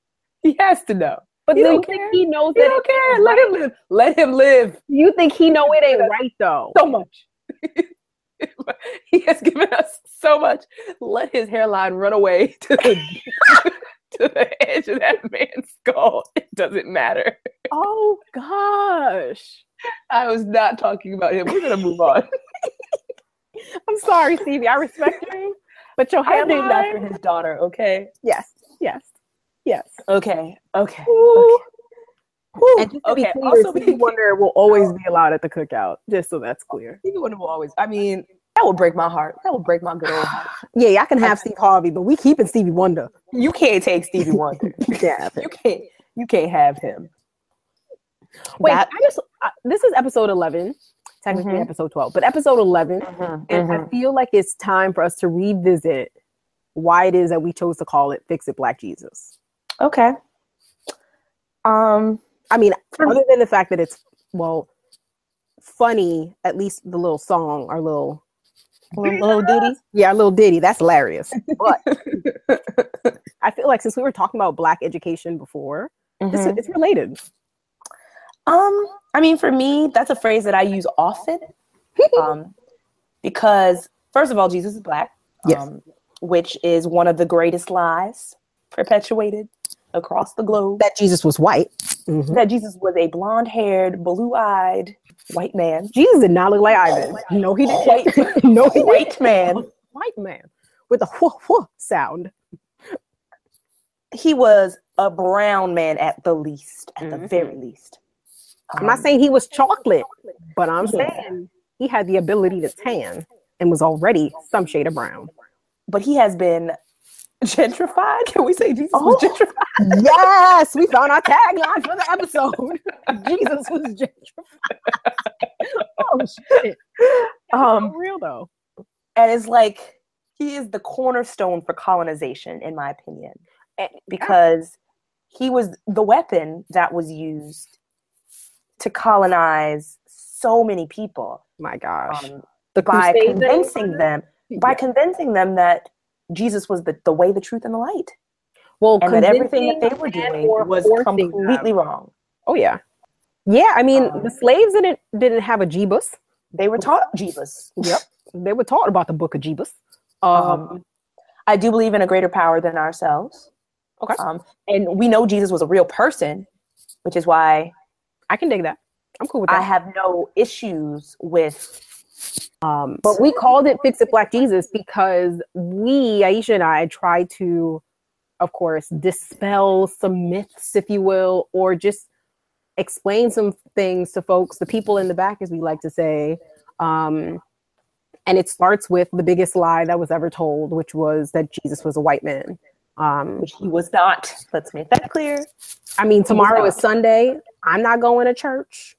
He has to know. But do you don't think care. he knows He that don't care. Let right? him live. Let him live. You think he know it ain't right though? So much. he has given us so much. Let his hairline run away to the to the edge of that man's skull. It doesn't matter. Oh gosh. I was not talking about him. We're gonna move on. I'm sorry, Stevie. I respect you. But your I named after his daughter. Okay. Yes, yes, yes. Okay. Okay. Ooh. Whew. And just to be okay. clear, Also, Stevie Wonder will always be allowed at the cookout, just so that's clear. Stevie Wonder will always. I mean, that will break my heart. That will break my good old heart. Yeah, I can have Steve Harvey, but we keeping Stevie Wonder. You can't take Stevie Wonder. Yeah. you can't. You can't have him. Wait, That- I just uh, this is episode eleven, technically Mhm. episode twelve, but episode 11 and I feel like it's time for us to revisit why it is that we chose to call it "Fix It Black Jesus." Okay. Um. I mean, other than the fact that it's well funny, at least the little song, our little Little, little ditty. yeah, our little ditty, that's hilarious. But I feel like since we were talking about black education before, this, Mhm. it's related. Um, I mean, for me, that's a phrase that I use often. Um, because first of all, Jesus is black. Yes. Um, which is one of the greatest lies perpetuated across the globe. that Jesus was white. Mhm. That Jesus was a blonde-haired, blue-eyed white man. Jesus did not look like Ivan. No, he didn't. White, no, he didn't. white man. White man with a whoo whoo sound. he was a brown man at the least, at the Mhm. very least. I'm not saying he was chocolate, but I'm saying he had the ability to tan and was already some shade of brown. but he has been gentrified. Can we say Jesus Oh. was gentrified? yes, we found our tagline for the episode. Jesus was gentrified. oh shit. Um, real though. and it's like he is the cornerstone for colonization, in my opinion, because he was the weapon that was used to colonize so many people My gosh. um, the by convincing them by Yeah. convincing them that Jesus was the, the way, the truth, and the light, well, and that everything that they were doing was completely them. wrong. Oh yeah. Yeah, I mean Um, the slaves didn't didn't have a Jebus. They were taught Jesus. Yep. They were taught about the book of Jebus. Um, Um, I do believe in a greater power than ourselves. Okay. Um, and we know Jesus was a real person, which is why I can dig that. I'm cool with that. I have no issues with. Um, but we called it Fix It Black Jesus because we, Aisha and I, tried to, of course, dispel some myths, if you will, or just explain some things to folks, the people in the back, as we like to say. Um, and it starts with the biggest lie that was ever told, which was that Jesus was a white man. Um, Which he was not. Let's make that clear. I mean, tomorrow is Sunday. I'm not going to church.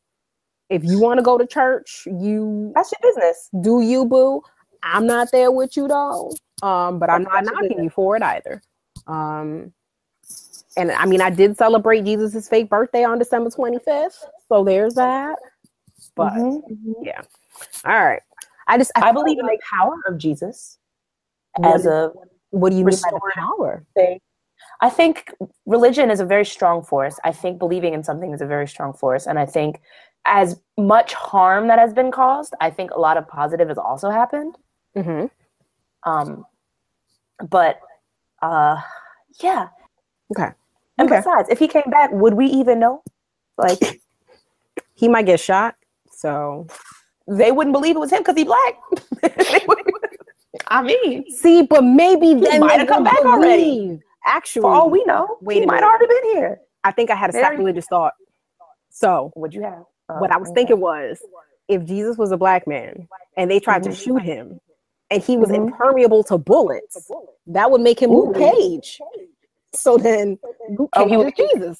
If you want to go to church, you That's your business. do you, boo. I'm not there with you though. Um, but I'm not knocking you for it either. Um, and I mean, I did celebrate Jesus' fake birthday on December 25th, so there's that. But Mhm, mhm. yeah, all right. I just I felt believe in the power of Jesus as a what do you mean by the power? thing. I think religion is a very strong force. I think believing in something is a very strong force. And I think as much harm that has been caused, I think a lot of positive has also happened. hmm Um, but uh, yeah. Okay. And Okay. besides, if he came back, would we even know? Like, He might get shot, so they wouldn't believe it was him because he black. I mean, see, but maybe then might they have come back already. Actually, for all we know, Wait he might already been here. I think I had a sacrilegious thought. So What'd you have? Uh, what I was thinking was if Jesus was a black man and they tried Mhm. to shoot him and he was Mhm. impermeable to bullets, that would make him Luke. Cage. So then Luke Oh, he was Jesus.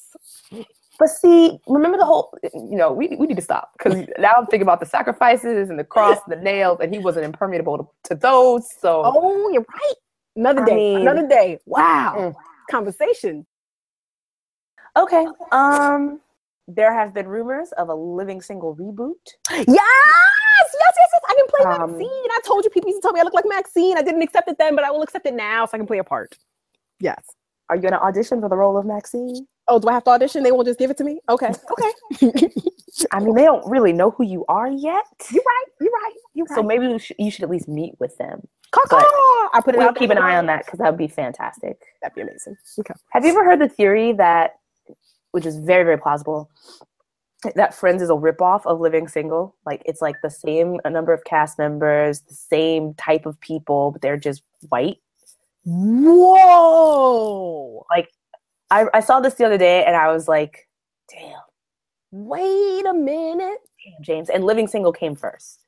But see, remember the whole, you know, we, we need to stop because now I'm thinking about the sacrifices and the cross, and the nails, and he wasn't impermeable to, to those. So, Oh, you're right. Another I day. mean- another day. Wow. Mm. Conversation. okay. Um, there have been rumors of a living single reboot. Yes, yes, yes, yes. I can play Um, Maxine. I told you people used to tell me I look like Maxine. I didn't accept it then, but I will accept it now so I can play a part. Yes. Are you going to audition for the role of Maxine? Oh, do I have to audition? They won't just give it to me? Okay. Okay. I mean, they don't really know who you are yet. You're right. You're right. You're right. So maybe you should, you should at least meet with them. I put it We'll out. keep an eye on that because that would be fantastic. That'd be amazing. Okay. Have you ever heard the theory that, which is very, very plausible, that Friends is a ripoff of Living Single? Like it's like the same number of cast members, the same type of people, but they're just white. Whoa! I, I saw this the other day and I was like, damn, Wait a minute. damn, James. And Living Single came first.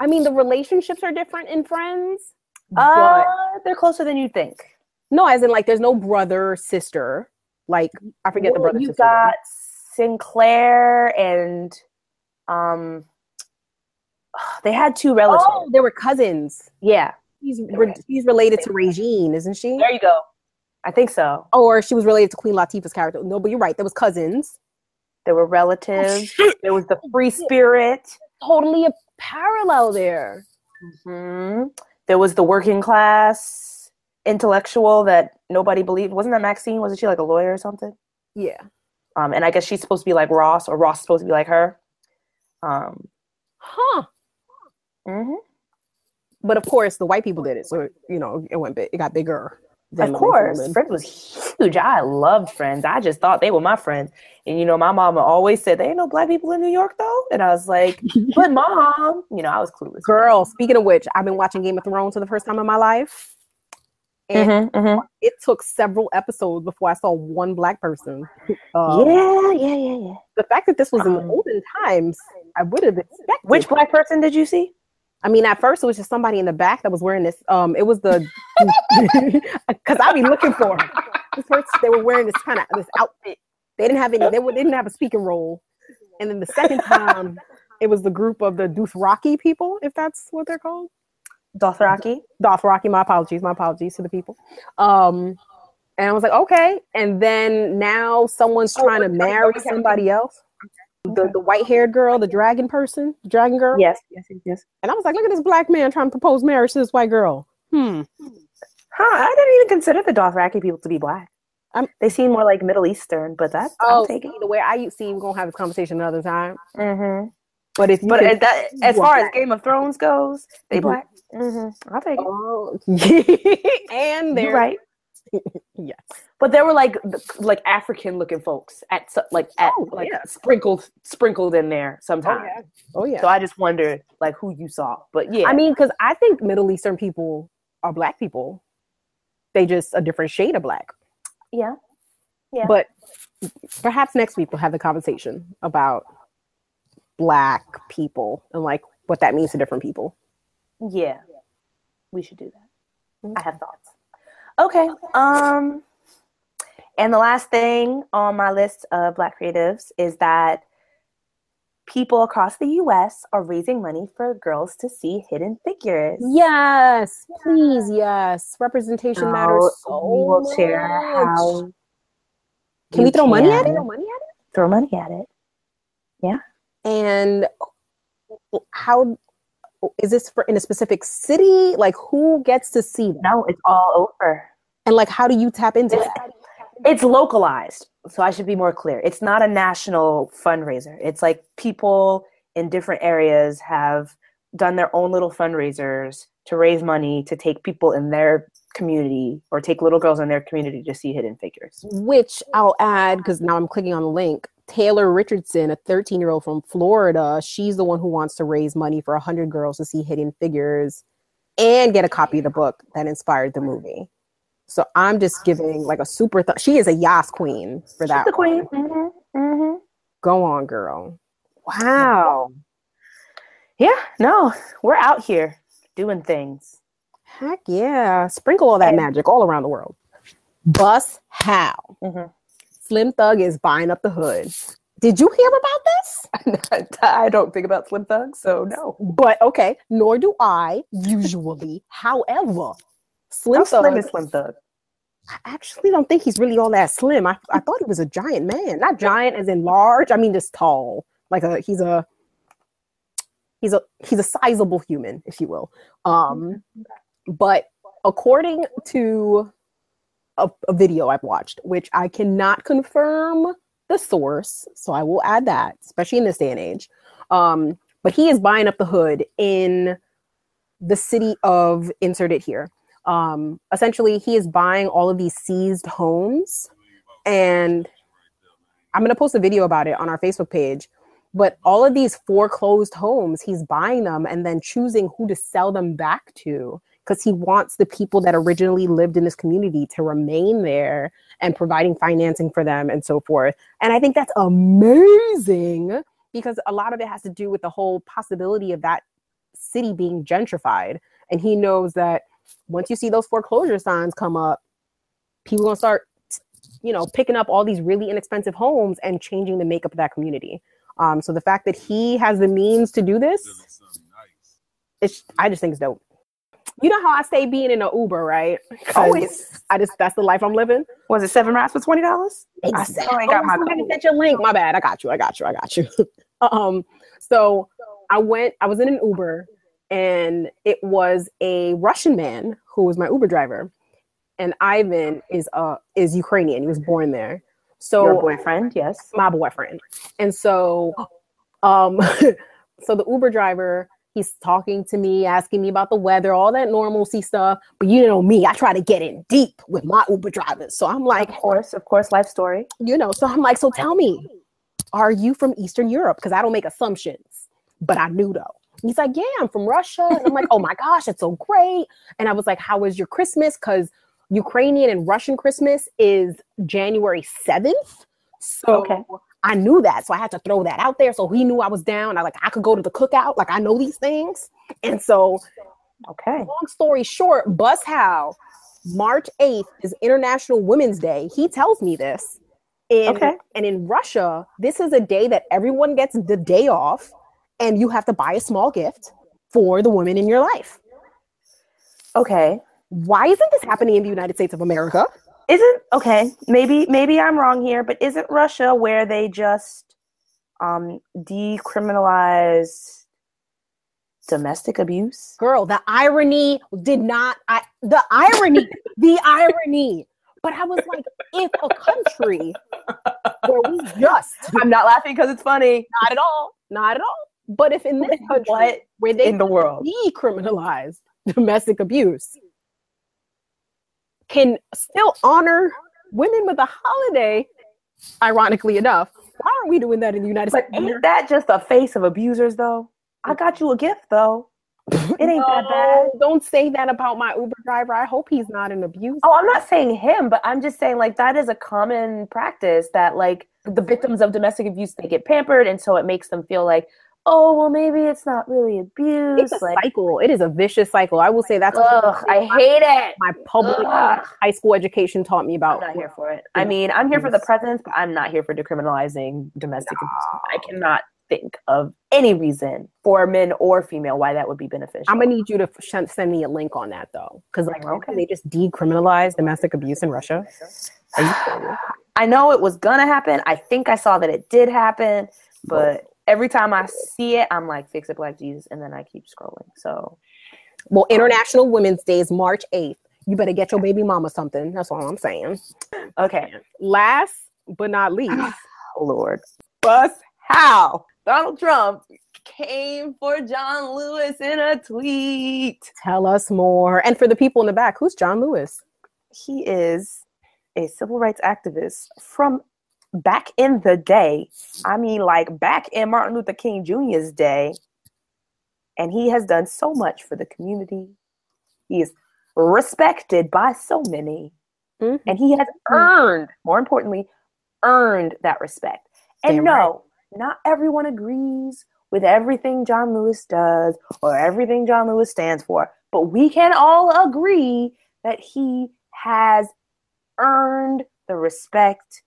I mean, the relationships are different in Friends. Uh, they're closer than you think. no, as in like, there's no brother sister. Like I forget the Well, brother You sister. got Synclaire and um, they had two relatives. oh, they were cousins. Yeah, he's re- she's related to Regine, isn't she? there you go. I think so. Or she was related to Queen Latifah's character. No, but you're right. There was cousins. There were relatives. shit. there was the free spirit. Totally a parallel there. hmm There was the working class intellectual that nobody believed. Wasn't that Maxine? Wasn't she like a lawyer or something? Yeah. Um, and I guess she's supposed to be like Ross, or Ross is supposed to be like her. Um, Huh. mhm. But of course, the white people did it, so you know it went big. It got bigger. Of course. Friends was huge. I loved Friends. I just thought they were my friends. And you know, my mama always said, "There ain't no black people in New York, though." And I was like, "But mom," you know, I was clueless. Girl, speaking of which, I've been watching Game of Thrones for the first time in my life. And Mhm, it took several episodes before I saw one black person. Um, yeah, yeah, yeah, yeah. The fact that this was in the Um, olden times, I would have expected. Which black person did you see? I mean, at first it was just somebody in the back that was wearing this. Um, it was the because I'd be looking for 'em. This person, they were wearing this kind of this outfit. They didn't have any. They, were- they didn't have a speaking role. And then the second time, it was the group of the Dothraki people, if that's what they're called. Dothraki. Dothraki. My apologies. My apologies to the people. Um, and I was like, okay. And then now someone's Oh, trying to marry somebody else. The Okay. the white haired girl, the dragon person, the dragon girl. Yes, yes, yes, yes. And I was like, look at this black man trying to propose marriage to this white girl. Hmm. Huh? I didn't even consider the Dothraki people to be black. Um, they seem more like Middle Eastern, but that's Oh, I'll take it. either way, I see we're gonna have this conversation another time. Mm-hmm. But if But as, that, as far as. Game of Thrones goes, they Mhm. black. Mm-hmm. I'll take it. oh, and You're they're right. yes, But there were like like African looking folks at like at Oh, like yeah. sprinkled sprinkled in there oh, sometimes. oh yeah. So I just wondered like who you saw. But yeah, I mean, because I think Middle Eastern people are black people. They just a different shade of black. yeah. Yeah. But perhaps next week we'll have the conversation about black people and like what that means to different people. Yeah. We should do that. I have thoughts. Okay. Um and the last thing on my list of black creatives is that people across the US are raising money for girls to see hidden figures. Yes, please, yes. Representation matters So so we will share much. how Can we throw money at it? can Throw money at it. Yeah. And how is this for in a specific city? Like who gets to see that? No, it's all over. And like how do you tap into It's, that? it's localized. So I should be more clear. It's not a national fundraiser. It's like people in different areas have done their own little fundraisers to raise money to take people in their community or take little girls in their community to see hidden figures. Which I'll add because now I'm clicking on the link. Taylor Richardson, a 13 year old from Florida, she's the one who wants to raise money for 100 girls to see hidden figures and get a copy of the book that inspired the movie. So I'm just giving like a super. Th- she is a Yas queen for that. the one. queen. hmm hmm Go on, girl. Wow. Yeah, no, we're out here doing things. Heck yeah. Sprinkle all that magic all around the world. Bus how? Mhm. Slim Thug is buying up the hood. Did you hear about this? I don't think about Slim Thug, so no. But okay, nor do I usually. However, Slim How Thug, slim is Slim Thug? I actually don't think he's really all that slim. I, I thought he was a giant man. Not giant as in large. I mean just tall. Like a he's a he's a he's a sizable human, if you will. Um but according to a, a video I've watched, which I cannot confirm the source, so I will add that, especially in this day and age. Um, but he is buying up the hood in the city of insert it here. Um, essentially, he is buying all of these seized homes, and I'm gonna post a video about it on our Facebook page. But all of these foreclosed homes, he's buying them and then choosing who to sell them back to because he wants the people that originally lived in this community to remain there and providing financing for them and so forth. And I think that's amazing because a lot of it has to do with the whole possibility of that city being gentrified. And he knows that once you see those foreclosure signs come up, people gonna start, you know, picking up all these really inexpensive homes and changing the makeup of that community. Um, so the fact that he has the means to do this, it's I just think it's dope. You know how I say being in an Uber, right? Always. I just that's the life I'm living. Was it seven rats for twenty dollars? I still ain't got Oh, my somebody code. sent your link. My bad. I got you. I got you. I got you. um, so I went. I was in an Uber, and it was a Russian man who was my Uber driver, and Ivan is uh is Ukrainian. He was born there. So Your boyfriend, yes. my boyfriend. And so um so the Uber driver, he's talking to me, asking me about the weather, all that normalcy stuff. But you know me, I try to get in deep with my Uber drivers. So I'm like, Of course, of course, life story. you know, so I'm like, so tell me, are you from Eastern Europe? Because I don't make assumptions, but I knew though. He's like, yeah, I'm from Russia. And I'm like, oh my gosh, it's so great. And I was like, how was your Christmas? Because Ukrainian and Russian Christmas is January 7th. So Okay. I knew that. So I had to throw that out there. So he knew I was down. I like I could go to the cookout. Like I know these things. And so Okay. long story short, Bus Hal, March 8th is International Women's Day. He tells me this. In, Okay. And in Russia, this is a day that everyone gets the day off, and you have to buy a small gift for the women in your life. Okay. Why isn't this happening in the United States of America? Isn't okay, maybe maybe I'm wrong here, but isn't Russia where they just um decriminalize domestic abuse? Girl, the irony did not, I, the irony, the irony. But I was like, if a country where we just, I'm not laughing because it's funny. not at all, not at all. But if in this country What where they in the world? decriminalize domestic abuse can still honor women with a holiday, ironically enough, why aren't we doing that in the United But States? ain't that just a face of abusers though? I mm-hmm. got you a gift though. It ain't that bad. Don't say that about my Uber driver. I hope he's not an abuser. Oh, I'm not saying him, but I'm just saying like that is a common practice that like the victims of domestic abuse they get pampered and so it makes them feel like, oh well maybe it's not really abuse. It's a like cycle. It is a vicious cycle. I will say that's ugh, I hate it. my public Ugh. high school education taught me I'm about. not here for it. I mean, I'm here for the presidents, but I'm not here for decriminalizing domestic abuse. I cannot think of any reason for men or female why that would be beneficial. I'm gonna need you to sh- send me a link on that though, because like Okay. they just decriminalized domestic abuse in Russia. Are you? I know it was gonna happen. I think I saw that it did happen, but every time I see it, I'm like, fix it, Black Jesus, and then I keep scrolling. So Well, International Women's Day is March 8th. You better get your baby mama something. That's all I'm saying. okay, Last but not least, oh Lord, bus how Donald Trump came for John Lewis in a tweet. tell us more. And for the people in the back, who's John Lewis? he is a civil rights activist from back in the day. I mean, like back in Martin Luther King Jr.'s day. And he has done so much for the community. He is respected by so many. Mhm. And he has earned, more importantly, earned that respect. And Damn no, not everyone agrees with everything John Lewis does or everything John Lewis stands for, but we can all agree that he has earned the respect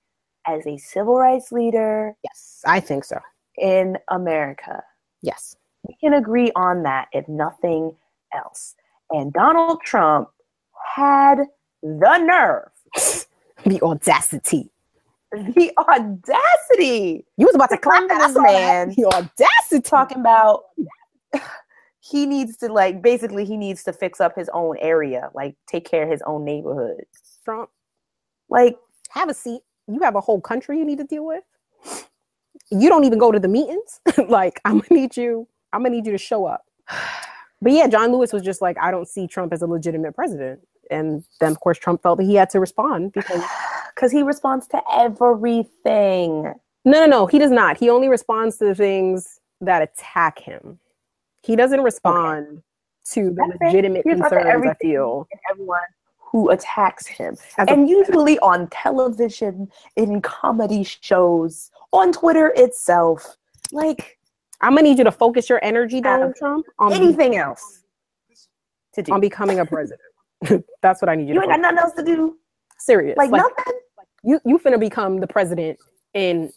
as a civil rights leader Yes, I think so. in America. Yes. We can agree on that, if nothing else. And Donald Trump had the nerve, The audacity. the audacity You was about to clap that this man. man. The audacity. talking about he needs to like basically he needs to fix up his own area, like take care of his own neighborhood. Trump, Like have a seat. You have a whole country you need to deal with. You don't even go to the meetings. like, I'm gonna need you. I'm gonna need you to show up. But yeah, John Lewis was just like, I don't see Trump as a legitimate president. And then, of course, Trump felt that he had to respond because because he responds to everything. no, no, no, he does not. He only responds to the things that attack him. He doesn't respond to the That's legitimate He responds to concerns. I feel. Everyone who attacks him. As a- and usually on television, in comedy shows, on Twitter itself. Like I'm gonna need you to focus your energy, Donald Trump, on, anything else to do. on becoming a president. That's what I need you, you to ain't got nothing else to do. Serious. Like, Like, nothing. you you finna become the president in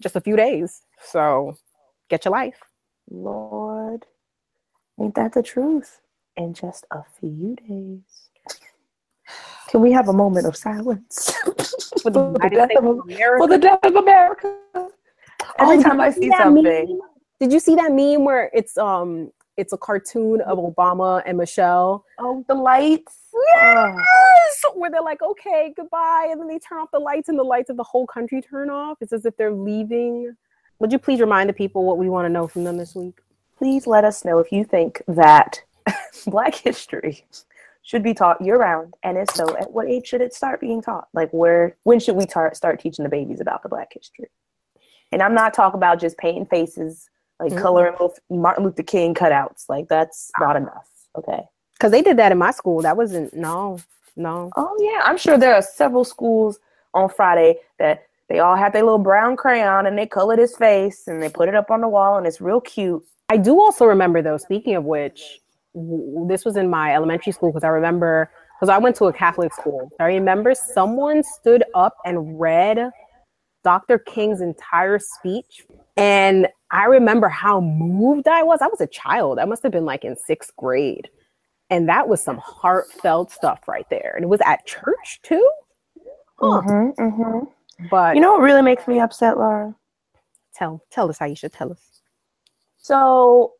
just a few days. So get your life. Lord, ain't that the truth? In just a few days. Can we have a moment of silence for the, United death of, for the death of America? Every Oh, time I see something, meme? Did you see that meme where it's um it's a cartoon of Obama and Michelle? oh, the lights. Yes! Oh. Where they're like, okay, goodbye, and then they turn off the lights and the lights of the whole country turn off. It's as if they're leaving. Would you please remind the people what we want to know from them this week? Please let us know if you think that Black history should be taught year round, and if so, at what age should it start being taught? Like, where, when should we tar- start teaching the babies about the Black history? And I'm not talking about just painting faces, like Mhm. coloring little Martin Luther King cutouts. Like, that's not enough. Okay. Because they did that in my school. That wasn't no. No. Oh yeah, I'm sure there are several schools on Friday that they all had their little brown crayon and they colored his face and they put it up on the wall and it's real cute. I do also remember though. Speaking of which, this was in my elementary school because I remember because I went to a Catholic school. I remember someone stood up and read Dr. King's entire speech, and I remember how moved I was. I was a child. I must have been like in sixth grade, and that was some heartfelt stuff right there. And it was at church too. Huh. Mhm, mhm. But You know what really makes me upset, Laura? tell tell us, Aisha, tell us. So,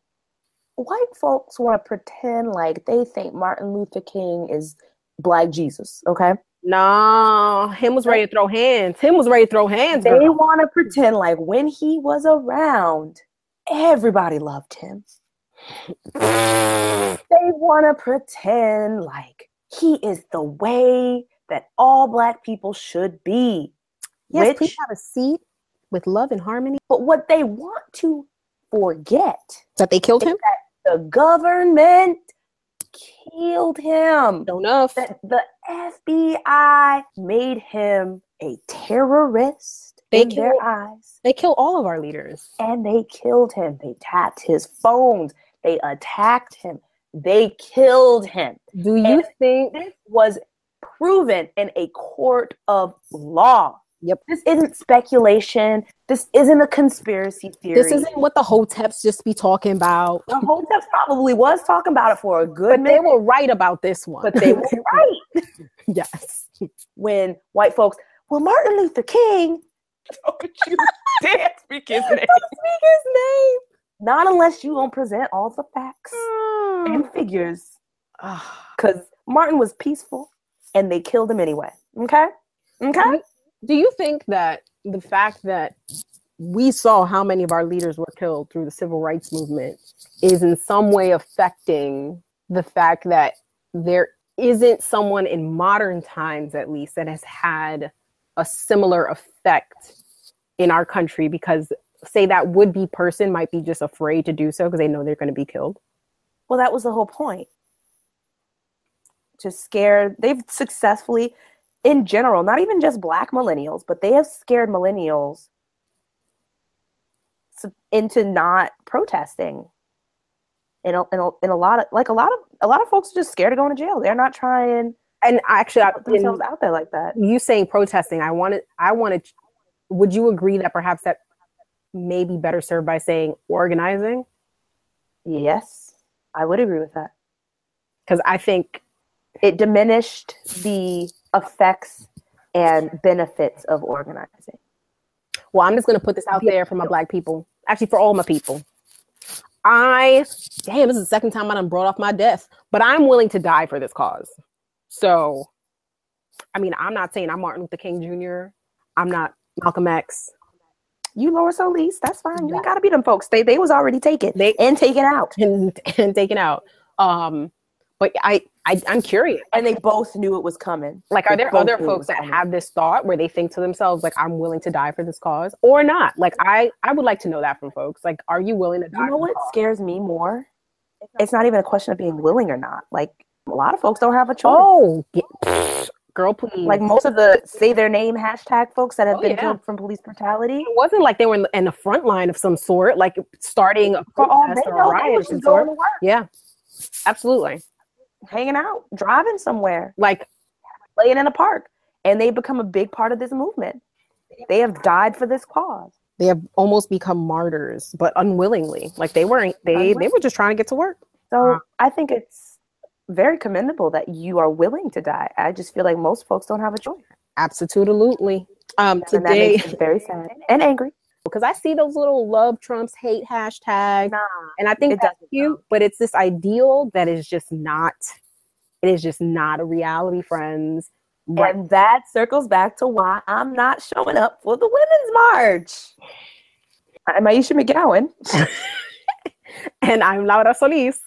white folks want to pretend like they think Martin Luther King is Black Jesus, okay? No, him was ready to throw hands. Him was ready to throw hands. They want to pretend like when he was around, everybody loved him. they want to pretend like he is the way that all Black people should be. Yes, Which- please have a seat with love and harmony. But what they want to forget That they killed him. The government killed him. Don't know. That the FBI made him a terrorist They in their eyes. They kill all of our leaders. And they killed him. They tapped his phones. They attacked him. They killed him. Do you And- think? This was proven in a court of law. Yep. This isn't speculation. This isn't a conspiracy theory. This isn't what the hoteps just be talking about. the Hotep probably was talking about it for a good But they were right about this one. but they were right yes. when white folks, well, Martin Luther King. Don't oh, you dare speak his name. Don't Speak his name. Not unless you don't present all the facts hmm. and figures, ah. because Martin was peaceful and they killed him anyway. Okay, okay. Do you think that the fact that we saw how many of our leaders were killed through the civil rights movement is in some way affecting the fact that there isn't someone in modern times, at least, that has had a similar effect in our country because say that would be person might be just afraid to do so because they know they're going to be killed Well, that was the whole point. To scare, they've successfully, in general, not even just black millennials, but they have scared millennials into not protesting. In a, in a, in a lot of like a lot of a lot of folks are just scared of going to jail. They're not trying and actually I, themselves out there like that. you saying protesting i wanted i wanted would you agree that perhaps that may be better served by saying organizing Yes, I would agree with that. because i think It diminished the effects and benefits of organizing. well i'm just going to put this out there for my black people actually for all my people i damn this is the second time i done brought off my death but i'm willing to die for this cause so i mean i'm not saying i'm martin luther king jr i'm not malcolm x You Laura Solis, that's fine. You ain't gotta be them folks. They they was already taken They- and taken out. and, and taken out um but I, I i'm curious And they both knew it was coming. Like, are They there other folks that coming. have this thought where they think to themselves, like, I'm willing to die for this cause or not? Like, I, I would like to know that from folks. Like, are you willing to die? You know what scares me more? It's not even a question of being willing or not. Like a lot of folks don't have a choice. Oh, girl, please. Like most of the say their name hashtag folks that have Oh, been yeah. killed from police brutality. it wasn't like they were in the, in the front line of some sort, like starting a protest or a riot was of some just going to work, Yeah, absolutely. Hanging out, driving somewhere, Like, playing in a park, and they become a big part of this movement. They have died for this cause. they have almost become martyrs, but unwillingly. Like they weren't. They they were just trying to get to work. So. I think it's very commendable that you are willing to die. I just feel like most folks don't have a choice. Absolutely. Um, And that today, makes me very sad and angry. Because I see those little love Trump's hate hashtags. Nah, And I think It that's doesn't, cute, but it's this ideal that is just not, it is just not a reality, friends. Right. and that circles back to why I'm not showing up for the Women's March. I'm Aisha McGowan, And I'm Laura Solis.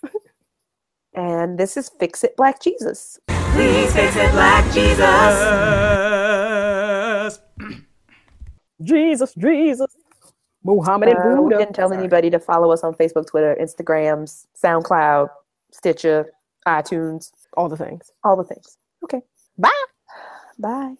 and this is Fix It Black Jesus. Please fix it, Black Jesus. Jesus, Jesus. Muhammad and Uh, we Buddha. didn't tell anybody to follow us on Facebook, Twitter, Instagrams, SoundCloud, Stitcher, iTunes, All the things. all the things. Okay. Bye. Bye.